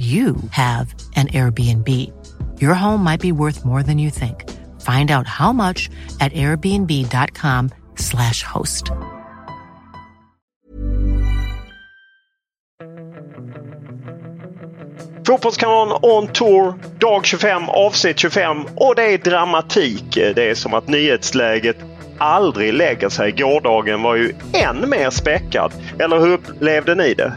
you have an Airbnb. Your home might be worth more than you think. Find out how much at airbnb.com/slash host. Fotbollskanalen On Tour, dag 25, avsnitt 25 och det är dramatik. Det är som att nyhetsläget aldrig lägger sig. Gårdagen var ju än mer späckad. Eller hur upplevde ni det?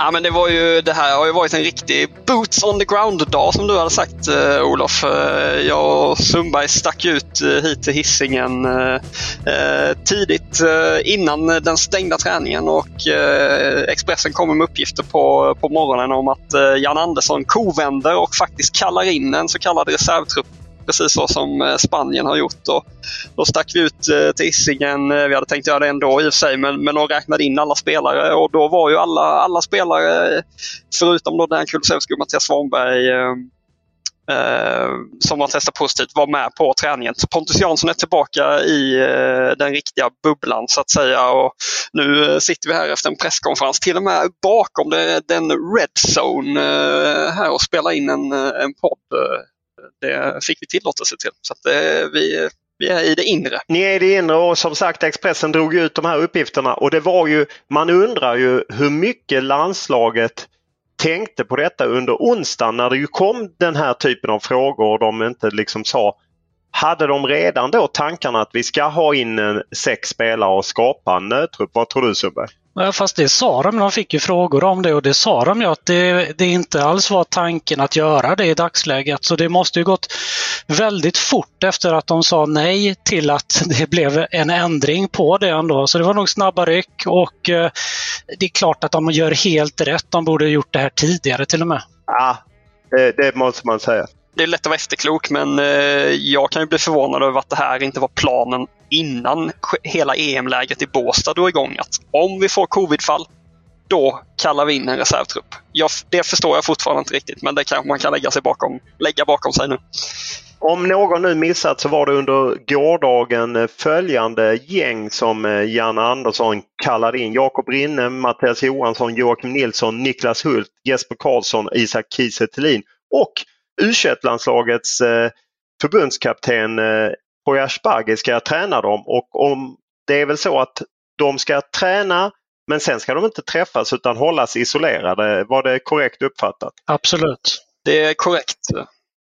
Ja, men det, var ju, det här har ju varit en riktig boots on the ground-dag som du hade sagt eh, Olof. Eh, jag och Sundberg stack ut eh, hit till hissingen eh, tidigt innan den stängda träningen och Expressen kommer med uppgifter på, på morgonen om att Jan Andersson kovänder och faktiskt kallar in en så kallad reservtrupp precis så som eh, Spanien har gjort. Och då stack vi ut eh, till Hisingen. Eh, vi hade tänkt göra det ändå i och för sig, men, men de räknade in alla spelare och då var ju alla, alla spelare, förutom då Dan Kulusevski och Mattias Svanberg, eh, som har testat positivt, var med på träningen. Så Pontus Jansson är tillbaka i eh, den riktiga bubblan så att säga. Och nu sitter vi här efter en presskonferens, till och med bakom det, den Red Zone eh, här och spelar in en, en podd det fick vi tillåtelse till. Så att, eh, vi, vi är i det inre. Ni är i det inre och som sagt Expressen drog ut de här uppgifterna och det var ju, man undrar ju hur mycket landslaget tänkte på detta under onsdagen när det ju kom den här typen av frågor och de inte liksom sa hade de redan då tankarna att vi ska ha in sex spelare och skapa en nödtrupp? Vad tror du Sundberg? Ja, fast det sa de, de fick ju frågor om det och det sa de ju att det, det inte alls var tanken att göra det i dagsläget. Så det måste ju gått väldigt fort efter att de sa nej till att det blev en ändring på det ändå. Så det var nog snabba ryck och eh, det är klart att de gör helt rätt. De borde ha gjort det här tidigare till och med. Ja, det, det måste man säga det är lätt att vara efterklok men eh, jag kan ju bli förvånad över att det här inte var planen innan hela EM-läget i Båstad drog igång. Att om vi får covidfall, då kallar vi in en reservtrupp. Jag, det förstår jag fortfarande inte riktigt men det kanske man kan lägga, sig bakom, lägga bakom sig nu. Om någon nu missat så var det under gårdagen eh, följande gäng som eh, Janne Andersson kallade in. Jakob Rinne, Mattias Johansson, Joakim Nilsson, Niklas Hult, Jesper Karlsson, Isak Kiese och U21-landslagets eh, förbundskapten eh, Poya Asbaghi ska träna dem och om det är väl så att de ska träna men sen ska de inte träffas utan hållas isolerade. Var det korrekt uppfattat? Absolut. Det är korrekt.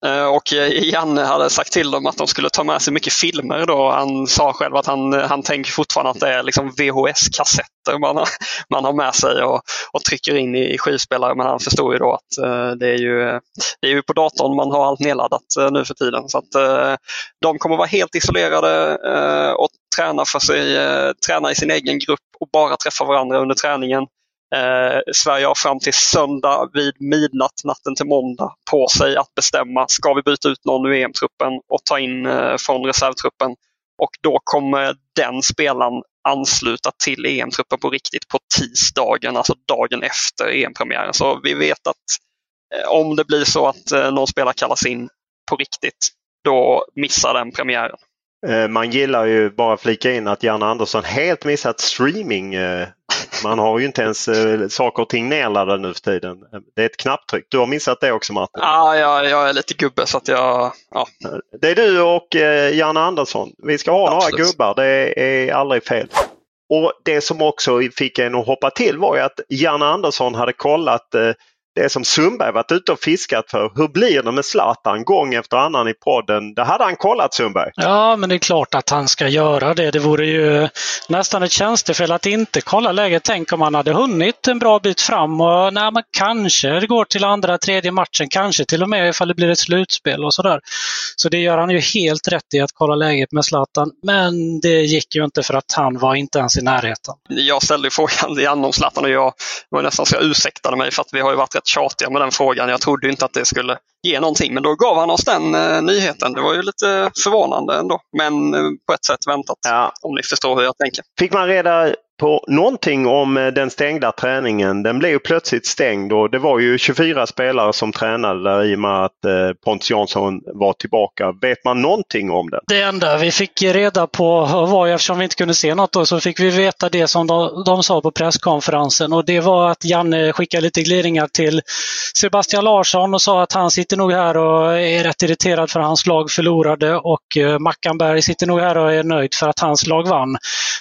Eh, och eh, Janne hade sagt till dem att de skulle ta med sig mycket filmer. Då. Han sa själv att han, han tänker fortfarande att det är liksom VHS-kassetter man har, man har med sig och, och trycker in i, i skivspelare. Men han förstod ju då att eh, det, är ju, det är ju på datorn man har allt nedladdat nu för tiden. Så att, de kommer vara helt isolerade och träna, för sig, träna i sin egen grupp och bara träffa varandra under träningen. Eh, Sverige har fram till söndag vid midnatt, natten till måndag, på sig att bestämma. Ska vi byta ut någon ur EM-truppen och ta in eh, från reservtruppen? Och då kommer den spelaren ansluta till EM-truppen på riktigt på tisdagen, alltså dagen efter EM-premiären. Så vi vet att eh, om det blir så att eh, någon spelare kallas in på riktigt, då missar den premiären. Eh, man gillar ju bara flika in att Janne Andersson helt missat streaming. Eh, man har ju inte ens eh, saker och ting nedladdade nu för tiden. Det är ett knapptryck. Du har missat det också Martin? Ja, jag, jag är lite gubbe så att jag... Ja. Det är du och Janne Andersson. Vi ska ha Absolut. några gubbar. Det är aldrig fel. Och Det som också fick en att hoppa till var ju att Janne Andersson hade kollat det som Sundberg varit ute och fiskat för. Hur blir det med Zlatan gång efter annan i podden? Det hade han kollat Sundberg. Ja, men det är klart att han ska göra det. Det vore ju nästan ett tjänstefel att inte kolla läget. Tänk om han hade hunnit en bra bit fram och nej, men kanske det går till andra, tredje matchen, kanske till och med ifall det blir ett slutspel och sådär. Så det gör han ju helt rätt i att kolla läget med Zlatan. Men det gick ju inte för att han var inte ens i närheten. Jag ställde frågan till Janne om Zlatan och jag var nästan så jag ursäktade mig för att vi har ju varit rätt tjatiga med den frågan. Jag trodde inte att det skulle ge någonting, men då gav han oss den eh, nyheten. Det var ju lite förvånande ändå, men eh, på ett sätt väntat. Ja. Om ni förstår hur jag tänker. Fick man reda på någonting om eh, den stängda träningen. Den blev ju plötsligt stängd och det var ju 24 spelare som tränade där i och med att eh, Pontus Jansson var tillbaka. Vet man någonting om det? Det enda vi fick reda på var ju, eftersom vi inte kunde se något då, så fick vi veta det som de, de sa på presskonferensen och det var att Janne skickade lite gliringar till Sebastian Larsson och sa att han sitter nog här och är rätt irriterad för att hans lag förlorade och eh, Mackanberg sitter nog här och är nöjd för att hans lag vann.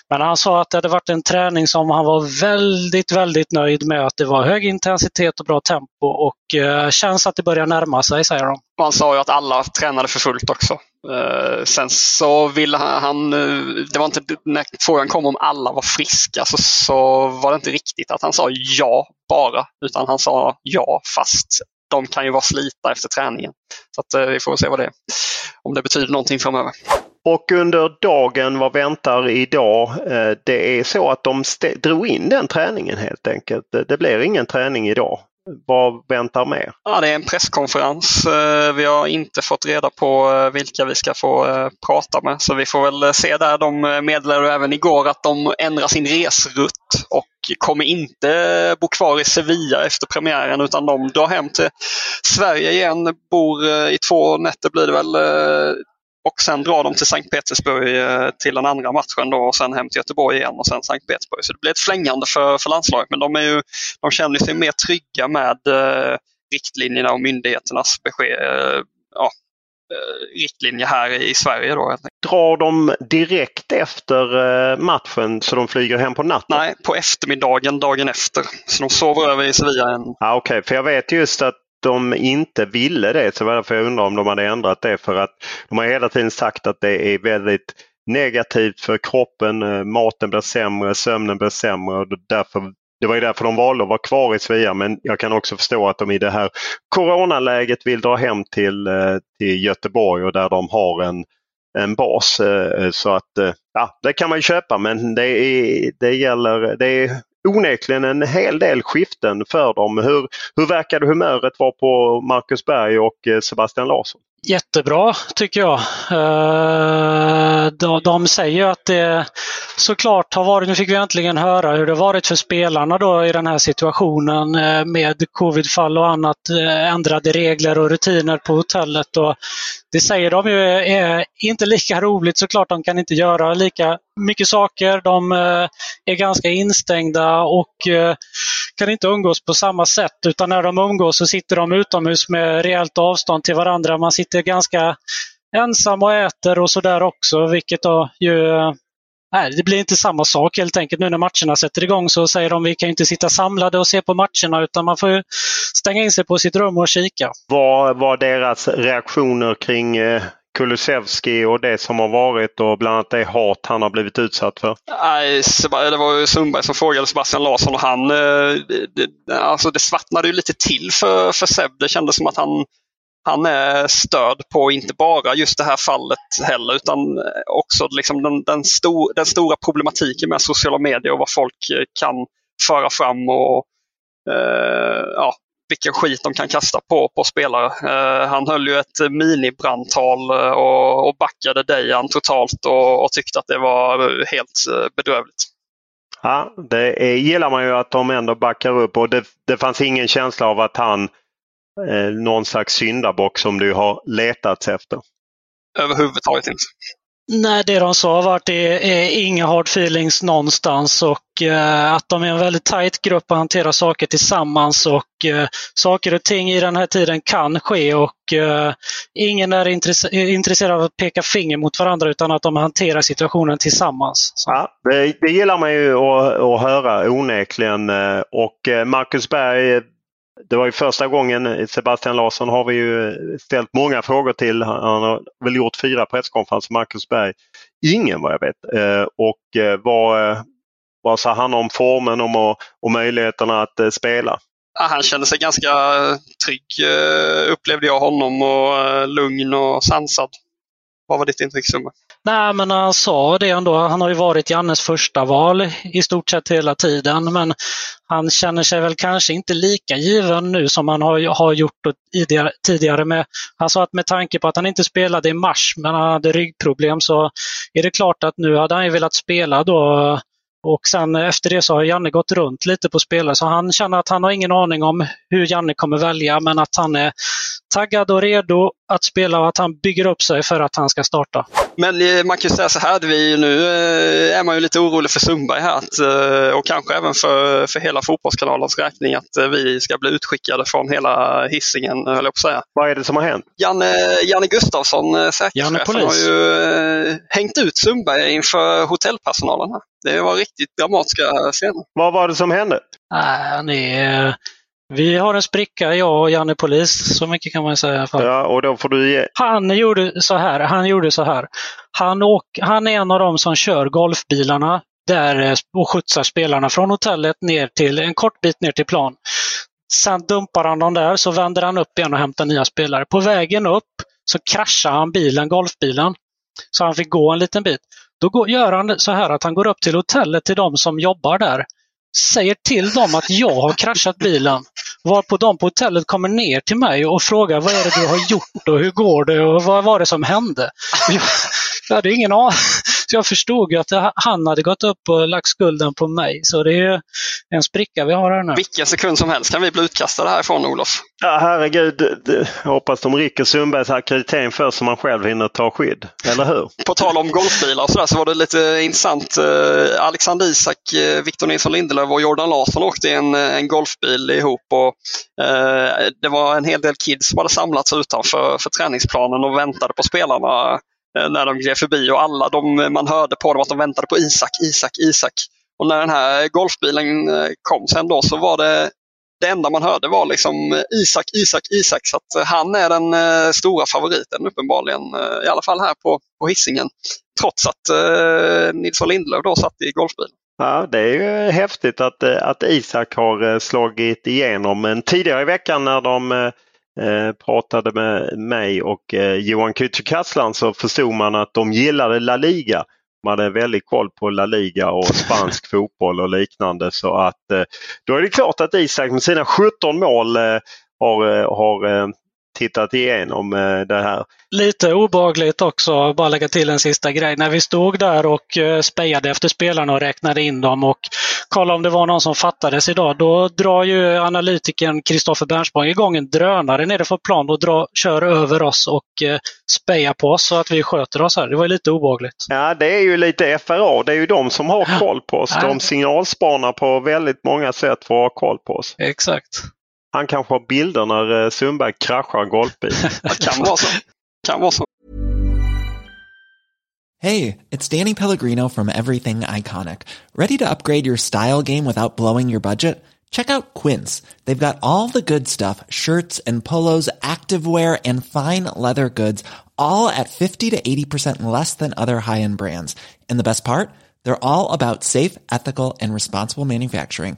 Men han sa att det hade varit en träning som han var väldigt, väldigt nöjd med. Att det var hög intensitet och bra tempo och eh, känns att det börjar närma sig, säger de. Han sa ju att alla tränade för fullt också. Eh, sen så ville han, han eh, det var inte, när frågan kom om alla var friska så, så var det inte riktigt att han sa ja bara, utan han sa ja fast de kan ju vara slita efter träningen. Så att, eh, vi får se vad det är. Om det betyder någonting framöver. Och under dagen, vad väntar idag? Eh, det är så att de drog in den träningen helt enkelt. Det blir ingen träning idag. Vad väntar mer? Ja, det är en presskonferens. Eh, vi har inte fått reda på eh, vilka vi ska få prata med. Så vi får väl se där. De meddelade även igår att de ändrar sin resrutt och kommer inte bo kvar i Sevilla efter premiären utan de drar hem till Sverige igen. Bor i två nätter blir det väl och sen drar de till Sankt Petersburg eh, till den andra matchen då och sen hem till Göteborg igen och sen Sankt Petersburg. Så det blir ett flängande för, för landslaget. Men de, är ju, de känner sig mer trygga med eh, riktlinjerna och myndigheternas besked, eh, ja, eh, riktlinjer här i Sverige. Då, Drar de direkt efter eh, matchen så de flyger hem på natten? Nej, på eftermiddagen dagen efter. Så de sover över i Sevilla en... Ah, Okej, okay. för jag vet just att de inte ville det. Så var därför jag undrar om de hade ändrat det. För att de har hela tiden sagt att det är väldigt negativt för kroppen. Eh, maten blir sämre, sömnen blir sämre. Och därför, det var ju därför de valde att vara kvar i Svea. Men jag kan också förstå att de i det här coronaläget vill dra hem till, eh, till Göteborg och där de har en, en bas. Eh, så att ja, det kan man ju köpa men det, är, det gäller, det är onekligen en hel del skiften för dem. Hur, hur verkade humöret vara på Marcus Berg och eh, Sebastian Larsson? Jättebra tycker jag. Eh, de säger att det såklart har varit, nu fick vi äntligen höra hur det varit för spelarna då i den här situationen eh, med covidfall och annat, eh, ändrade regler och rutiner på hotellet. Och det säger de ju är inte lika roligt såklart. De kan inte göra lika mycket saker. De är ganska instängda och kan inte umgås på samma sätt. Utan när de umgås så sitter de utomhus med rejält avstånd till varandra. Man sitter ganska ensam och äter och sådär också, vilket då ju Nej, det blir inte samma sak helt enkelt. Nu när matcherna sätter igång så säger de att vi kan inte sitta samlade och se på matcherna utan man får stänga in sig på sitt rum och kika. Vad var deras reaktioner kring eh, Kulusevski och det som har varit och bland annat det hat han har blivit utsatt för? Nej, det var ju Sundberg som frågade Sebastian Larsson och han, eh, det, alltså det svartnade ju lite till för, för Seb. Det kändes som att han han är stöd på inte bara just det här fallet heller utan eh, också liksom den, den, stor, den stora problematiken med sociala medier och vad folk eh, kan föra fram och Uh, ja, vilken skit de kan kasta på, på spelare. Eh, han höll ju ett minibrandtal eh, och, och backade Dejan totalt och, och tyckte att det var helt eh, bedrövligt. Ja, det är, gillar man ju att de ändå backar upp och det, det fanns ingen känsla av att han eh, någon slags syndabock som du har letat efter? Överhuvudtaget inte. Nej, det de sa var att det är inga hard feelings någonstans och eh, att de är en väldigt tajt grupp och hanterar saker tillsammans och eh, saker och ting i den här tiden kan ske och eh, ingen är intresserad av att peka finger mot varandra utan att de hanterar situationen tillsammans. Så. Ja, det, det gillar man ju att, att höra onekligen eh, och eh, Marcus Berg det var ju första gången Sebastian Larsson har vi ju ställt många frågor till. Han har väl gjort fyra presskonferenser, Marcus Berg. Ingen vad jag vet. Eh, och eh, vad, eh, vad sa han om formen om och, och möjligheterna att spela? Ja, han kände sig ganska trygg upplevde jag honom och lugn och sansad. Vad var ditt intryck Summa? Nej, men han sa det ändå. Han har ju varit Jannes första val i stort sett hela tiden, men han känner sig väl kanske inte lika given nu som han har, har gjort tidigare. Med, han sa att med tanke på att han inte spelade i mars, men han hade ryggproblem, så är det klart att nu hade han ju velat spela då och sen efter det så har Janne gått runt lite på spelare så han känner att han har ingen aning om hur Janne kommer välja men att han är taggad och redo att spela och att han bygger upp sig för att han ska starta. Men eh, man kan ju säga så här, vi, nu eh, är man ju lite orolig för Sundberg här att, eh, och kanske även för, för hela Fotbollskanalens räkning att vi ska bli utskickade från hela hissingen, höll jag på att säga. Vad är det som har hänt? Janne, Janne Gustafsson, säkerhetschefen, har ju hängt ut Sundberg inför hotellpersonalen. Här. Det var riktigt dramatiska scener. Vad var det som hände? Äh, nej, vi har en spricka, jag och Janne Polis, så mycket kan man säga i alla fall. Ja, och då får du ge... Han gjorde så här, han gjorde så här. Han, åk, han är en av dem som kör golfbilarna där eh, och skjutsar spelarna från hotellet ner till en kort bit ner till plan. Sen dumpar han dem där, så vänder han upp igen och hämtar nya spelare. På vägen upp så kraschar han bilen, golfbilen. Så han fick gå en liten bit. Då går, gör han så här att han går upp till hotellet till de som jobbar där säger till dem att jag har kraschat bilen. Varpå de på hotellet kommer ner till mig och frågar vad är det du har gjort och hur går det och vad var det som hände? Jag, jag hade ingen aning. Jag förstod ju att han hade gått upp och lagt skulden på mig. Så det är en spricka vi har här nu. Vilken sekund som helst kan vi bli utkastade härifrån Olof. Ja, herregud. Jag hoppas de rycker Sundbergs akkreditering först så man själv hinner ta skydd. Eller hur? På tal om golfbilar och sådär så var det lite intressant. Eh, Alexander Isak, eh, Victor Nilsson Lindelöf och Jordan Larsson åkte i en, eh, en golfbil ihop. Och, eh, det var en hel del kids som hade samlats utanför för träningsplanen och väntade på spelarna Eh, när de gled förbi och alla de eh, man hörde på dem att de väntade på Isak, Isak, Isak. Och när den här golfbilen eh, kom sen då så var det det enda man hörde var liksom Isak, Isak, Isak. Så att han är den stora favoriten uppenbarligen, i alla fall här på, på hissingen. Trots att eh, Nilsson Lindelöf då satt i golfbilen. Ja, det är ju häftigt att, att Isak har slagit igenom. Men tidigare i veckan när de Eh, pratade med mig och eh, Johan Kücükaslan så förstod man att de gillade La Liga. De hade väldigt koll på La Liga och spansk fotboll och liknande så att eh, då är det klart att Isak med sina 17 mål har, har tittat igenom det här. Lite obagligt också, bara lägga till en sista grej. När vi stod där och spejade efter spelarna och räknade in dem och kolla om det var någon som fattades idag. Då drar ju analytikern Kristoffer Bernspång igång en drönare nere på plan och drar, kör över oss och eh, spejar på oss så att vi sköter oss här. Det var lite obehagligt. Ja, det är ju lite FRA. Det är ju de som har koll på oss. De signalspanar på väldigt många sätt för att ha koll på oss. Exakt. Han kanske har bilder när eh, Sundberg kraschar en golfbil. det kan vara så. Kan vara så. Hey, it's Danny Pellegrino from Everything Iconic. Ready to upgrade your style game without blowing your budget? Check out Quince. They've got all the good stuff, shirts and polos, activewear and fine leather goods, all at 50 to 80% less than other high-end brands. And the best part? They're all about safe, ethical and responsible manufacturing.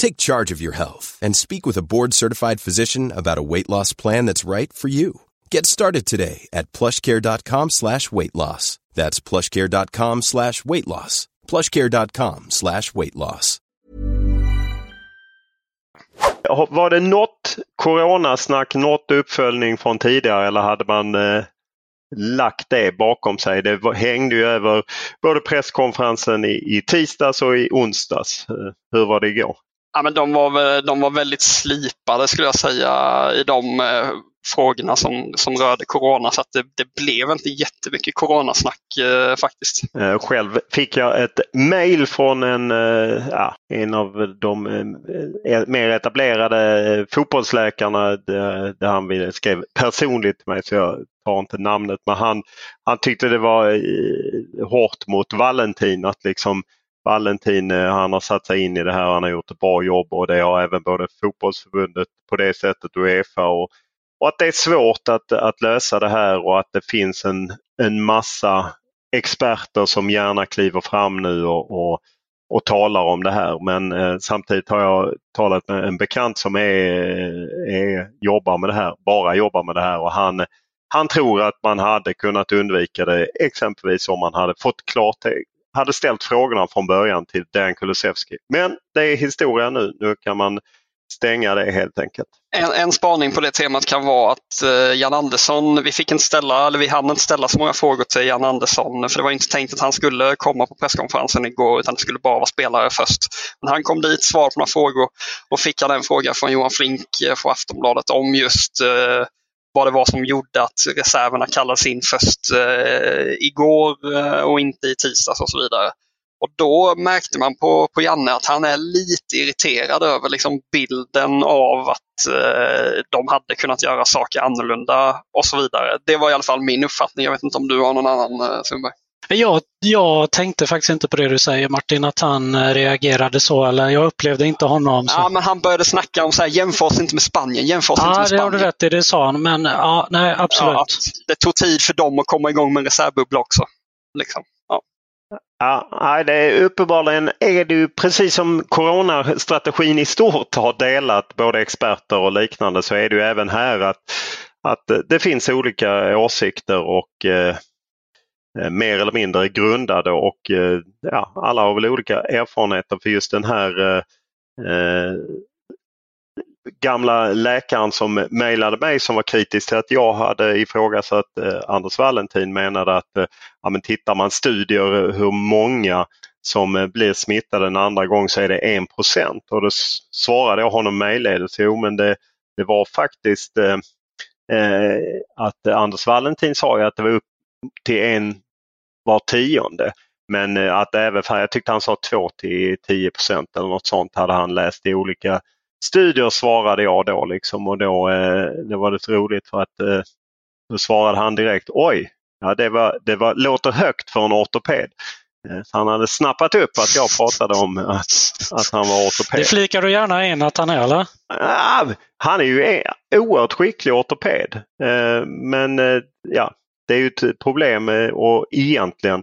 Take charge of your health and speak with a board certified physician about a weight loss plan that's right for you. Get started today at plushcare.com slash weight loss. That's plushcare.com slash weight loss. Plushcare.com slash weight loss. var det något coronasnack, något uppföljning från tidigare eller hade man eh, lagt det bakom sig? Det hängde ju över både presskonferensen i, i tisdags och i onsdags. Eh, hur var det igår? Ja, men de, var, de var väldigt slipade skulle jag säga i de eh, frågorna som, som rörde corona så att det, det blev inte jättemycket coronasnack eh, faktiskt. Eh, själv fick jag ett mail från en, eh, ja, en av de eh, eh, mer etablerade eh, fotbollsläkarna där, där han skrev personligt till mig så jag tar inte namnet men han, han tyckte det var eh, hårt mot Valentin att liksom Valentin eh, han har satt sig in i det här, han har gjort ett bra jobb och det har även både fotbollsförbundet på det sättet och Uefa och och att det är svårt att, att lösa det här och att det finns en, en massa experter som gärna kliver fram nu och, och, och talar om det här. Men eh, samtidigt har jag talat med en bekant som är, är, jobbar med det här, bara jobbar med det här och han, han tror att man hade kunnat undvika det exempelvis om man hade fått klart hade ställt frågorna från början till Dan Kulusevski. Men det är historia nu. Nu kan man stänga det helt enkelt. En, en spaning på det temat kan vara att eh, Jan Andersson, vi fick inte ställa, eller vi hann inte ställa så många frågor till Jan Andersson för det var inte tänkt att han skulle komma på presskonferensen igår utan det skulle bara vara spelare först. Men han kom dit, svarade på några frågor och fick han en fråga från Johan Flink eh, på Aftonbladet om just eh, vad det var som gjorde att reserverna kallades in först eh, igår eh, och inte i tisdags och så vidare. Och då märkte man på, på Janne att han är lite irriterad över liksom bilden av att eh, de hade kunnat göra saker annorlunda och så vidare. Det var i alla fall min uppfattning. Jag vet inte om du har någon annan eh, Sundberg? Jag, jag tänkte faktiskt inte på det du säger Martin, att han eh, reagerade så. Eller jag upplevde inte honom så. Ja, men han började snacka om så här, jämför oss inte med Spanien, jämför oss ja, inte med Spanien. Ja, det har du rätt i, det sa han. Men ja, nej, absolut. Ja, det tog tid för dem att komma igång med en reservbubbla också. Liksom. Ja, det är uppenbarligen är det ju precis som coronastrategin i stort har delat både experter och liknande så är det ju även här att, att det finns olika åsikter och eh, Eh, mer eller mindre grundade och eh, ja, alla har väl olika erfarenheter för just den här eh, eh, gamla läkaren som mejlade mig som var kritisk till att jag hade ifrågasatt eh, Anders Valentin menade att eh, ja, men tittar man studier hur många som blir smittade en andra gång så är det 1% och då svarade jag honom mejlledes, jo men det, det var faktiskt eh, att Anders Valentin sa ju att det var upp till en var tionde. Men eh, att även, jag tyckte han sa 2 till 10% eller något sånt hade han läst i olika studier svarade jag då liksom och då eh, det var det roligt för att eh, då svarade han direkt oj, ja, det, var, det var, låter högt för en ortoped. Så han hade snappat upp att jag pratade om att, att han var ortoped. Det flikar du gärna in att han är eller? Ja, han är ju oerhört skicklig ortoped. Men ja, det är ju ett problem och egentligen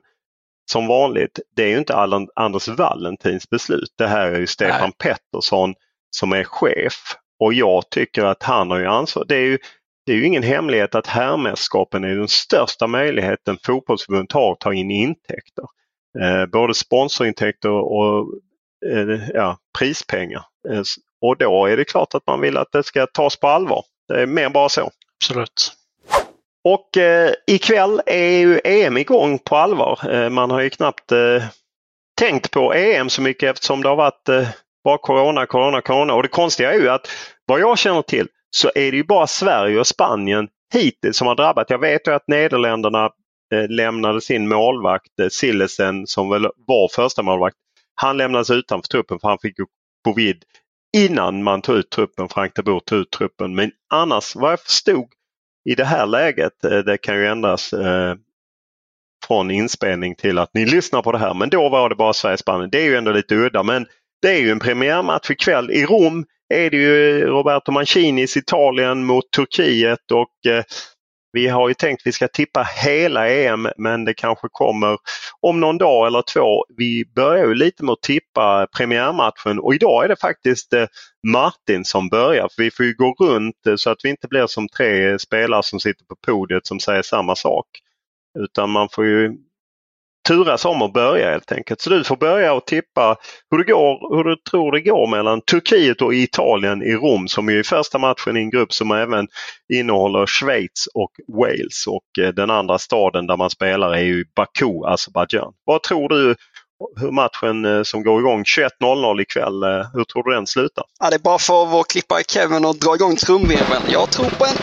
som vanligt, det är ju inte Anders Valentins beslut. Det här är ju Stefan Nej. Pettersson som är chef och jag tycker att han har ju ansvar. Det är ju, det är ju ingen hemlighet att herrmästerskapen är den största möjligheten fotbollsförbundet har att ta in intäkter. Eh, både sponsorintäkter och eh, ja, prispengar. Eh, och då är det klart att man vill att det ska tas på allvar. Det är mer bara så. Absolut. Och eh, ikväll är ju EM igång på allvar. Eh, man har ju knappt eh, tänkt på EM så mycket eftersom det har varit eh, bara corona, corona, corona. Och det konstiga är ju att vad jag känner till så är det ju bara Sverige och Spanien hittills som har drabbat. Jag vet ju att Nederländerna eh, lämnade sin målvakt eh, Sillesen som väl var första målvakt. Han lämnades utanför truppen för han fick ju covid innan man tog ut truppen. Frank de Boer tog ut truppen. Men annars vad jag förstod i det här läget, eh, det kan ju ändras eh, från inspelning till att ni lyssnar på det här. Men då var det bara Sverige-Spanien. Det är ju ändå lite udda men det är ju en premiärmatch ikväll. I Rom är det ju Roberto Mancinis Italien mot Turkiet och eh, vi har ju tänkt att vi ska tippa hela EM men det kanske kommer om någon dag eller två. Vi börjar ju lite med att tippa premiärmatchen och idag är det faktiskt eh, Martin som börjar. För Vi får ju gå runt eh, så att vi inte blir som tre spelare som sitter på podiet som säger samma sak. Utan man får ju turas om att börja helt enkelt. Så du får börja och tippa hur, det går, hur du tror det går mellan Turkiet och Italien i Rom som ju är första matchen i en grupp som även innehåller Schweiz och Wales. Och eh, den andra staden där man spelar är ju Baku, Azerbajdzjan. Vad tror du hur matchen eh, som går igång 21.00 ikväll, eh, hur tror du den slutar? Ja, det är bara för vår klippare Kevin att dra igång trumvirveln. Jag tror på en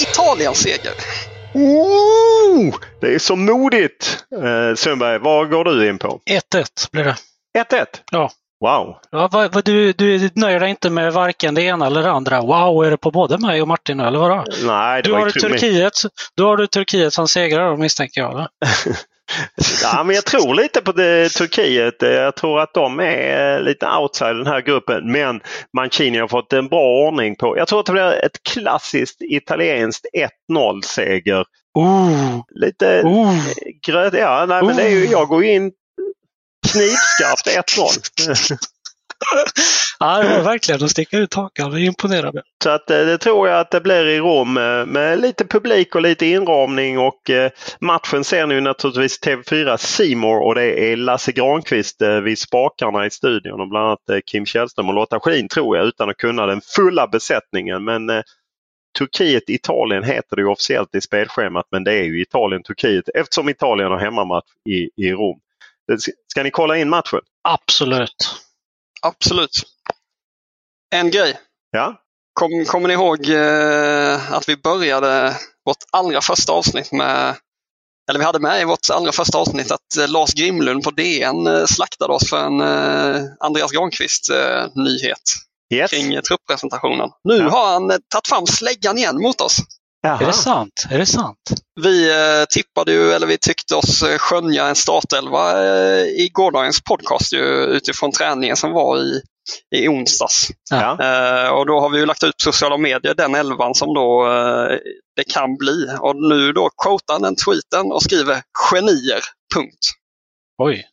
Italiens seger. Oh, det är så modigt! Eh, Sundberg, vad går du in på? 1-1 blir det. 1-1? Ja. Wow! Ja, vad, vad, du, du nöjer dig inte med varken det ena eller det andra. Wow, är det på både mig och Martin eller vadå? Nej, det du var har Turkiet, då har du Turkiet som segrare misstänker jag. Ja, men jag tror lite på det, Turkiet. Jag tror att de är lite outside den här gruppen. Men Mancini har fått en bra ordning på. Jag tror att det blir ett klassiskt italienskt 1-0 seger. Oh. Lite Oh. gröt. Ja, nej, men det är ju, jag går in knivskarpt 1-0. Ja, det var verkligen att sticka ut hakan. Det imponerar mig. Så att, eh, det tror jag att det blir i Rom eh, med lite publik och lite inramning och eh, matchen ser ni naturligtvis TV4 Simor och det är Lasse Granqvist vid spakarna i studion och bland annat Kim Källström och Lotta Schelin tror jag utan att kunna den fulla besättningen. Men Turkiet-Italien heter det ju officiellt i spelschemat men det är ju Italien-Turkiet eftersom Italien har hemmamatch i, i Rom. Ska ni kolla in matchen? Absolut. Absolut. En grej. Ja? Kom, kommer ni ihåg eh, att vi började vårt allra första avsnitt med, eller vi hade med i vårt allra första avsnitt att eh, Lars Grimlund på DN eh, slaktade oss för en eh, Andreas Granqvist-nyhet Yes. kring trupprepresentationen. Nu Ja. har han tagit fram släggan igen mot oss. Är det sant? Är det sant? Vi eh, tippade ju, eller vi tyckte oss eh, skönja en startelva eh, i gårdagens podcast ju, utifrån träningen som var i, i onsdags. Ja. Eh, och då har vi ju lagt ut på sociala medier den elvan som då eh, det kan bli. Och nu då quotar han den tweeten och skriver genier. Punkt. Oj.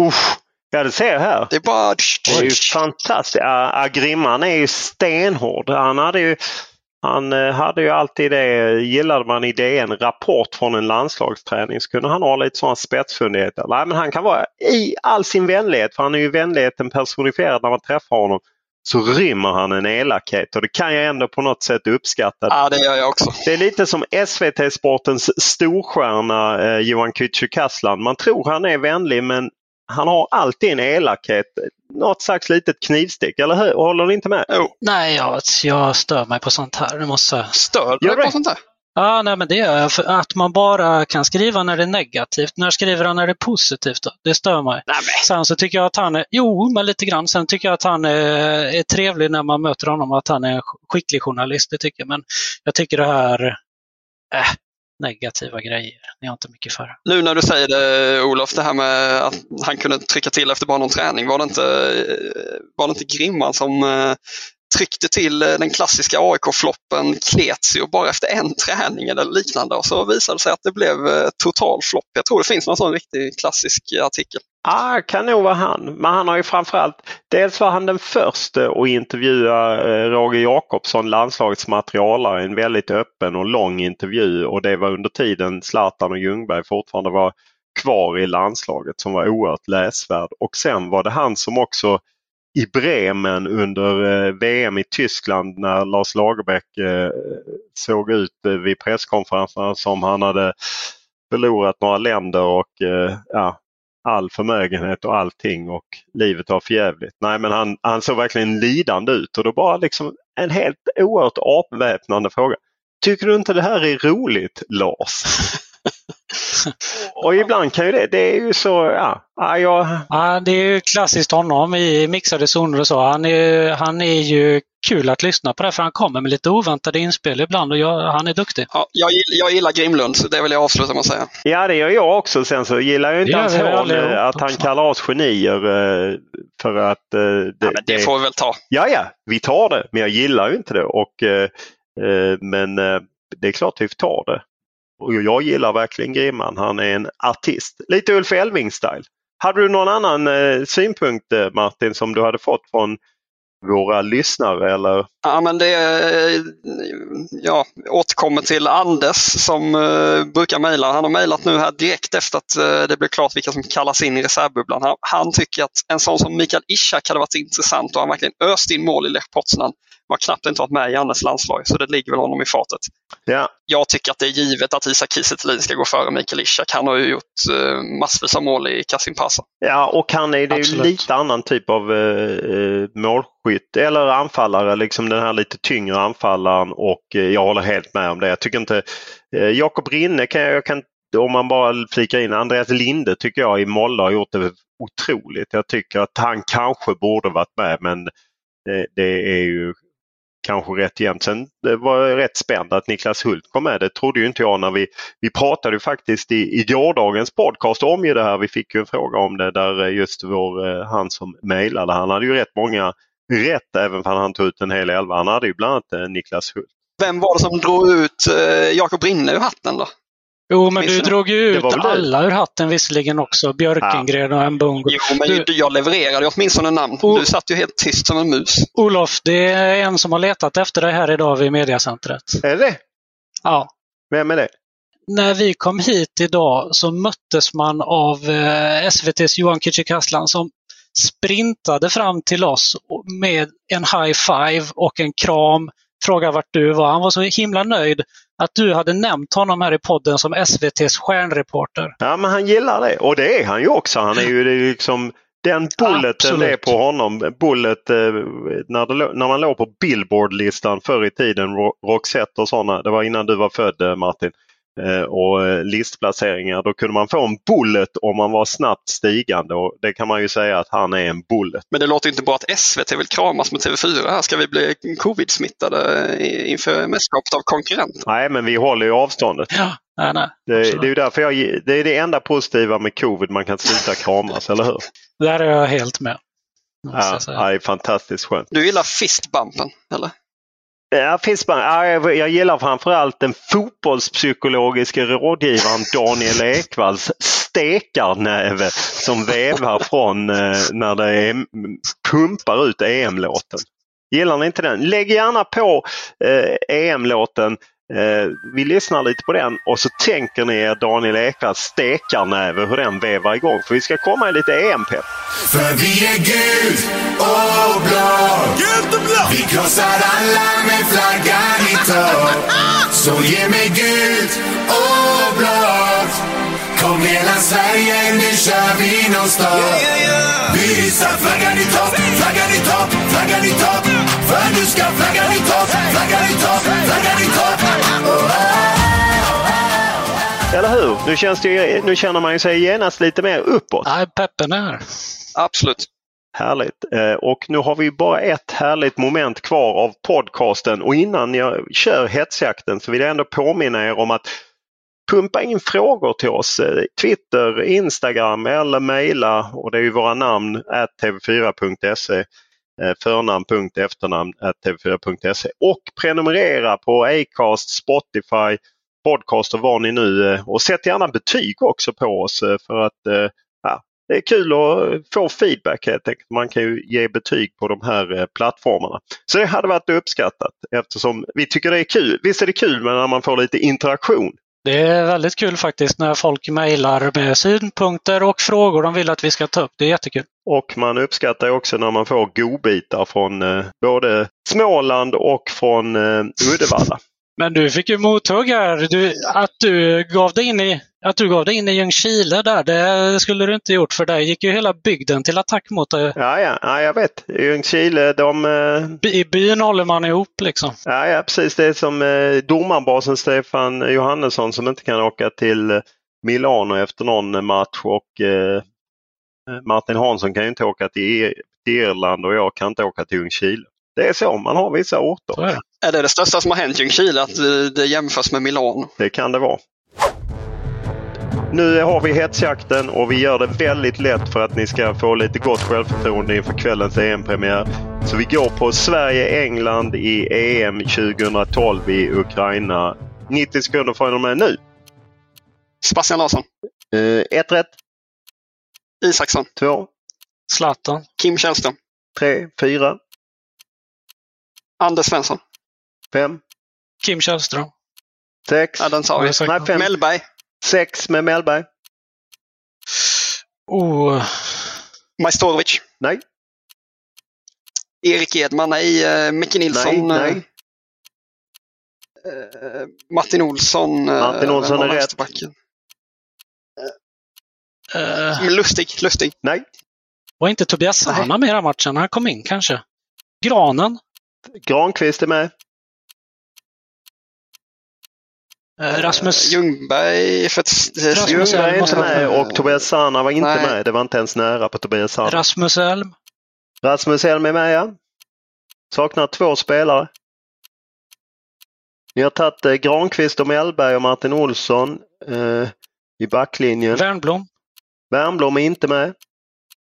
Uff, ja, det ser jag här. Det är bara... Det är ju fantastiskt. Grimman är ju stenhård. Han hade ju, han eh, hade ju alltid det, gillade man i DN, rapport från en landslagsträning så kunde han ha lite sådana spetsfundigheter. Nej, men han kan vara i all sin vänlighet, för han är ju vänligheten personifierad när man träffar honom. Så rymmer han en elakhet och det kan jag ändå på något sätt uppskatta. Ja, det gör jag också. Det är lite som SVT-sportens storstjärna eh, Johan Kücükaslan. Man tror han är vänlig men han har alltid en elakhet. Något slags litet knivstick, eller hur? Håller ni inte med? Jo, Nej, jag, jag stör mig på sånt här. Det måste stör du dig på sånt där? Ja, nej, men det gör jag. För att man bara kan skriva när det är negativt. När skriver han när det är positivt? Då? Det stör mig. Nej, men. Sen så tycker jag att han är, jo, men lite grann. Sen tycker jag att han är, är trevlig när man möter honom, att han är en skicklig journalist. Det tycker jag. Men jag tycker det här, äh, negativa grejer, det har inte mycket för. Nu när du säger det Olof, det här med att han kunde trycka till efter bara någon träning. Var det inte, var det inte Grimman som eh, tryckte till eh, den klassiska AIK-floppen Kletio bara efter en träning eller liknande och så visade det sig att det blev eh, total flopp. Jag tror det finns någon sån riktig klassisk artikel. Ah, kan nog vara han. Men han har ju framförallt, dels var han den första att intervjua eh, Roger Jakobsson, landslagets materialare, en väldigt öppen och lång intervju och det var under tiden Zlatan och Ljungberg fortfarande var kvar i landslaget som var oerhört läsvärd. Och sen var det han som också i Bremen under eh, VM i Tyskland när Lars Lagerbäck eh, såg ut vid presskonferensen som han hade förlorat några länder och ja, all förmögenhet och allting och livet var förjävligt. Nej men han, han såg verkligen lidande ut och då bara liksom en helt oerhört avväpnande fråga. Tycker du inte det här är roligt Lars? och ibland kan ju det, det är ju så, ja, ja jag, Ja, det är ju klassiskt honom i mixade zoner och så. Han är, han är ju kul att lyssna på det för han kommer med lite oväntade inspel ibland och jag, han är duktig. Ja, jag, gill- jag gillar Grimlund, så det vill jag avsluta med att säga. Ja det gör jag också. Sen så gillar jag inte hans hån att han också. kallar oss genier eh, för att... eh, Det, Ja, men det får vi väl ta. Ja, ja, vi tar det, men jag gillar ju inte det. Och, eh, men det är klart vi tar det. Och jag gillar verkligen Grimman. Han är en artist. Lite Ulf Elving-style. Hade du någon annan eh, synpunkt eh, Martin som du hade fått från våra lyssnare eller? Ja, men det eh, ja, återkommer till Anders som eh, brukar mejla. Han har mejlat nu här direkt efter att eh, det blev klart vilka som kallas in i reservbubblan. Han, han, tycker att en sån som Mikael Ishak hade varit intressant och han verkligen öst in mål i Lech Poznan har knappt inte varit med i Annes landslag, så det ligger väl honom i fatet. Ja. Jag tycker att det är givet att Isak Kiese ska gå före Mikael Ishak. Han har ju gjort uh, massvis av mål i Kasim Pasa. Ja, och han är, det är ju lite annan typ av uh, målskytt eller anfallare, liksom den här lite tyngre anfallaren och uh, jag håller helt med om det. Jag tycker inte uh, Jakob Rinne kan jag, kan, om man bara flikar in, Andreas Linde tycker jag i Molla har gjort det otroligt. Jag tycker att han kanske borde varit med men det, det är ju kanske rätt jämnt. Sen det var jag rätt spänd att Niklas Hult kom med. Det trodde ju inte jag när vi, vi pratade faktiskt i, i gårdagens podcast om ju det här. Vi fick ju en fråga om det där eh, just vår, eh, han som mejlade, han hade ju rätt många rätt även om han tog ut en hel elva. Han hade ju bland annat eh, Niklas Hult. Vem var det som drog ut Jakob Rinne ur hatten då? Jo, men du drog ju ut alla ur hatten visserligen också. Björkengren ja. och Mbungo. Jo, men du, jag levererade åtminstone namn. O du satt ju helt tyst som en mus. Olof, det är en som har letat efter dig här idag vid mediacentret. Är det? Ja. Vem är det? När vi kom hit idag så möttes man av eh, SVTs Johan Kücükaslan som sprintade fram till oss med en high five och en kram. Frågade vart du var. Han var så himla nöjd att du hade nämnt honom här i podden som SVTs stjärnreporter. Ja, men han gillar det och det är han ju också. Han är ju liksom den bulleten är på honom. Bullet eh, när, det, när man låg på Billboard-listan förr i tiden, Roxette och sådana. Det var innan du var född eh, Martin. Eh, och eh, listplaceringar. Då kunde man få en bullet om man var snabbt stigande och det kan man ju säga att han är en bullet. Men det låter inte bra att SVT vill kramas med TV4 här. Ska vi bli covid-smittade inför mästerskapet av konkurrenter? Nej, men vi håller ju avståndet. Ja. Nej, nej, det, det, är ju därför jag, det är det enda positiva med covid, man kan sluta kramas, eller hur? Där är jag helt med. Ja, det är fantastiskt skönt. Du gillar fistbumpen, eller? Ja, finns bara, jag gillar framförallt den fotbollspsykologiska rådgivaren Daniel Ekvalls stekarnäve som vevar från eh, när det är, pumpar ut EM-låten. Gillar ni inte den? Lägg gärna på eh, EM-låten Eh, vi lyssnar lite på den och så tänker ni er Daniel Ekvalls stekarnäve hur den vevar igång. För vi ska komma i lite EM-pepp. För vi är gult och blått. Gult och blått! Vi krossar alla med flaggan i topp. Så ge mig gult och blått. Kom hela Sverige, nu kör vi nonstop. Yeah, yeah, yeah. Vi hissar flaggan i topp, flaggan i topp, flaggan i topp. För nu ska flaggan i topp, flaggan i topp, flaggan i topp. Eller hur? Nu, känns det, nu känner man ju sig genast lite mer uppåt. Nej, peppen är. Absolut. Härligt. Eh, och nu har vi bara ett härligt moment kvar av podcasten och innan jag kör hetsjakten så vill jag ändå påminna er om att pumpa in frågor till oss. Eh, Twitter, Instagram eller mejla och det är ju våra namn tv4.se eh, Eh, förnamn.efternamn tv4.se och prenumerera på Acast, Spotify, podcast och var ni nu eh, och sätt gärna betyg också på oss eh, för att ja, det är kul att få feedback helt enkelt. Man kan ju ge betyg på de här plattformarna. Så det hade varit uppskattat eftersom vi tycker det är kul. Visst är det kul när man får lite interaktion det är väldigt kul faktiskt när folk mejlar med synpunkter och frågor de vill att vi ska ta upp. Det är jättekul. Och man uppskattar också när man får godbitar från eh, både Småland och från eh, Uddevalla. Men du fick ju mothugg här. Du, att, du gav dig in i, att du gav dig in i Ljungskile där, det skulle du inte gjort för dig gick ju hela bygden till attack mot dig. Ja, ja, ja jag vet. Ljungskile, de... I byn håller man ihop liksom. Ja, ja precis. Det är som eh, domarbasen Stefan Johannesson som inte kan åka till Milano efter någon match och eh, Martin Hansson kan ju inte åka till Irland och jag kan inte åka till Ljungskile. Det är så, man har vissa orter. Är. är det det största som har hänt Ljungskile, att det jämförs med Milano? Det kan det vara. Nu har vi hetsjakten och vi gör det väldigt lätt för att ni ska få lite gott självförtroende inför kvällens EM-premiär. Så vi går på Sverige-England i EM 2012 i Ukraina. 90 sekunder från och med nu. Sebastian Larsson. Uh, ett rätt. Isaksson. Två. Zlatan. Kim Källström. Tre, fyra. Anders Svensson. Fem, Kim Källström. sex, Ja, den sa vi. Nej, fem. Mellberg. Sex med Mellberg. Oh, Majstorovic. Nej, Erik Edman. Nej. Uh, Micke Nilsson. nej, nej. eh, Martin Olsson. Martin Olsson är rätt. Men Lustig. Lustig. Nej. var inte Tobias Sana med i den matchen? Han kom in kanske. Granen. Granqvist är med. Rasmus. Ljungberg. För att, Rasmus Ljungberg är inte med och Tobias Sana var inte Nej. med. Det var inte ens nära på Tobias Sana. Rasmus Elm. Rasmus Elm är med, ja. Saknar två spelare. Ni har tagit eh, Granqvist och Mellberg och Martin Olsson eh, i backlinjen. Wernbloom. Wernbloom är inte med.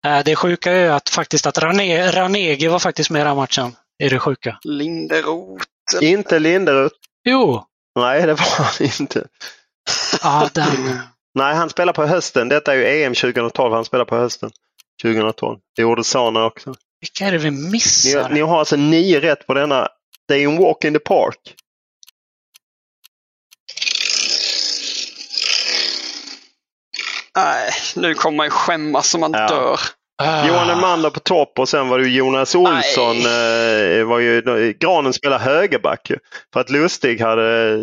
Eh, det sjuka är att faktiskt att Rane, Ranegi var faktiskt med i den matchen. Är det sjuka. Linderoth. Inte Linderoth. Jo. Nej, det var han inte. Den. Nej, han spelar på hösten. Detta är ju EM 2012. Han spelar på hösten 2012. Det gjorde Sana också. Vilka är det vi Ni, missar? ni har alltså nio rätt på denna. Det är en walk in the park. Nej, nu kommer man ju skämmas som man Ja. dör. Ah. Johan Elmander på topp och sen var det ju Jonas Olsson. Eh, var ju, Granen spelade högerback. För att Lustig hade,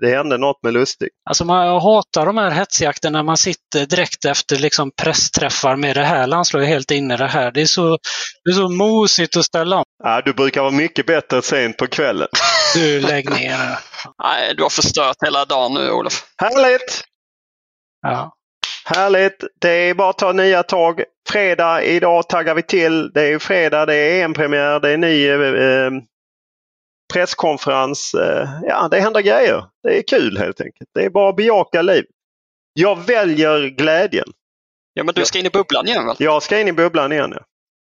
det hände något med Lustig. Alltså man hatar de här hetsjakterna när man sitter direkt efter liksom pressträffar med det här landslaget helt inne i det här. Det är så, det är så mosigt att ställa om. Ja, du brukar vara mycket bättre sent på kvällen. Du, lägg ner. Nej, du har förstört hela dagen nu Olof. Härligt! Ja. Härligt! Det är bara att ta nya tag. Fredag idag taggar vi till. Det är fredag, det är EM-premiär, det är ny eh, presskonferens. Eh, ja, det händer grejer. Det är kul helt enkelt. Det är bara att bejaka livet. Jag väljer glädjen. Ja, men du ska in i bubblan igen väl? Jag ska in i bubblan igen. Ja.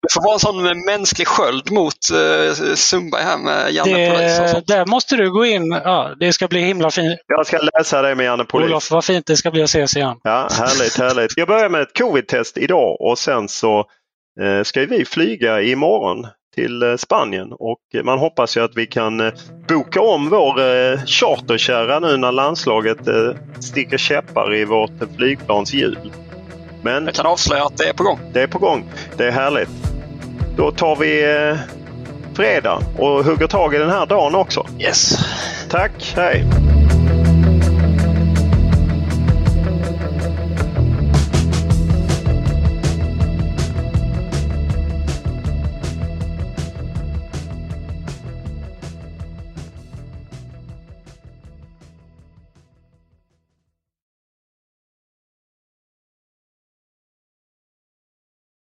Du får vara en sån mänsklig sköld mot uh, Sundberg här med Janne Polis och Det, sånt. där måste du gå in. Ja, det ska bli himla fint. Jag ska läsa det med Janne Polis. Olof, vad fint det ska bli att ses igen. Ja, härligt, härligt. Jag börjar med ett covid-test idag och sen så eh, ska vi flyga imorgon till eh, Spanien och eh, man hoppas ju att vi kan eh, boka om vår eh, charterkärra nu när landslaget eh, sticker käppar i vårt eh, flygplans hjul. Men Jag kan avslöja att det är på gång. det är på gång. Det är härligt. Då tar vi eh, fredag och hugger tag i den här dagen också. Yes. Tack, hej!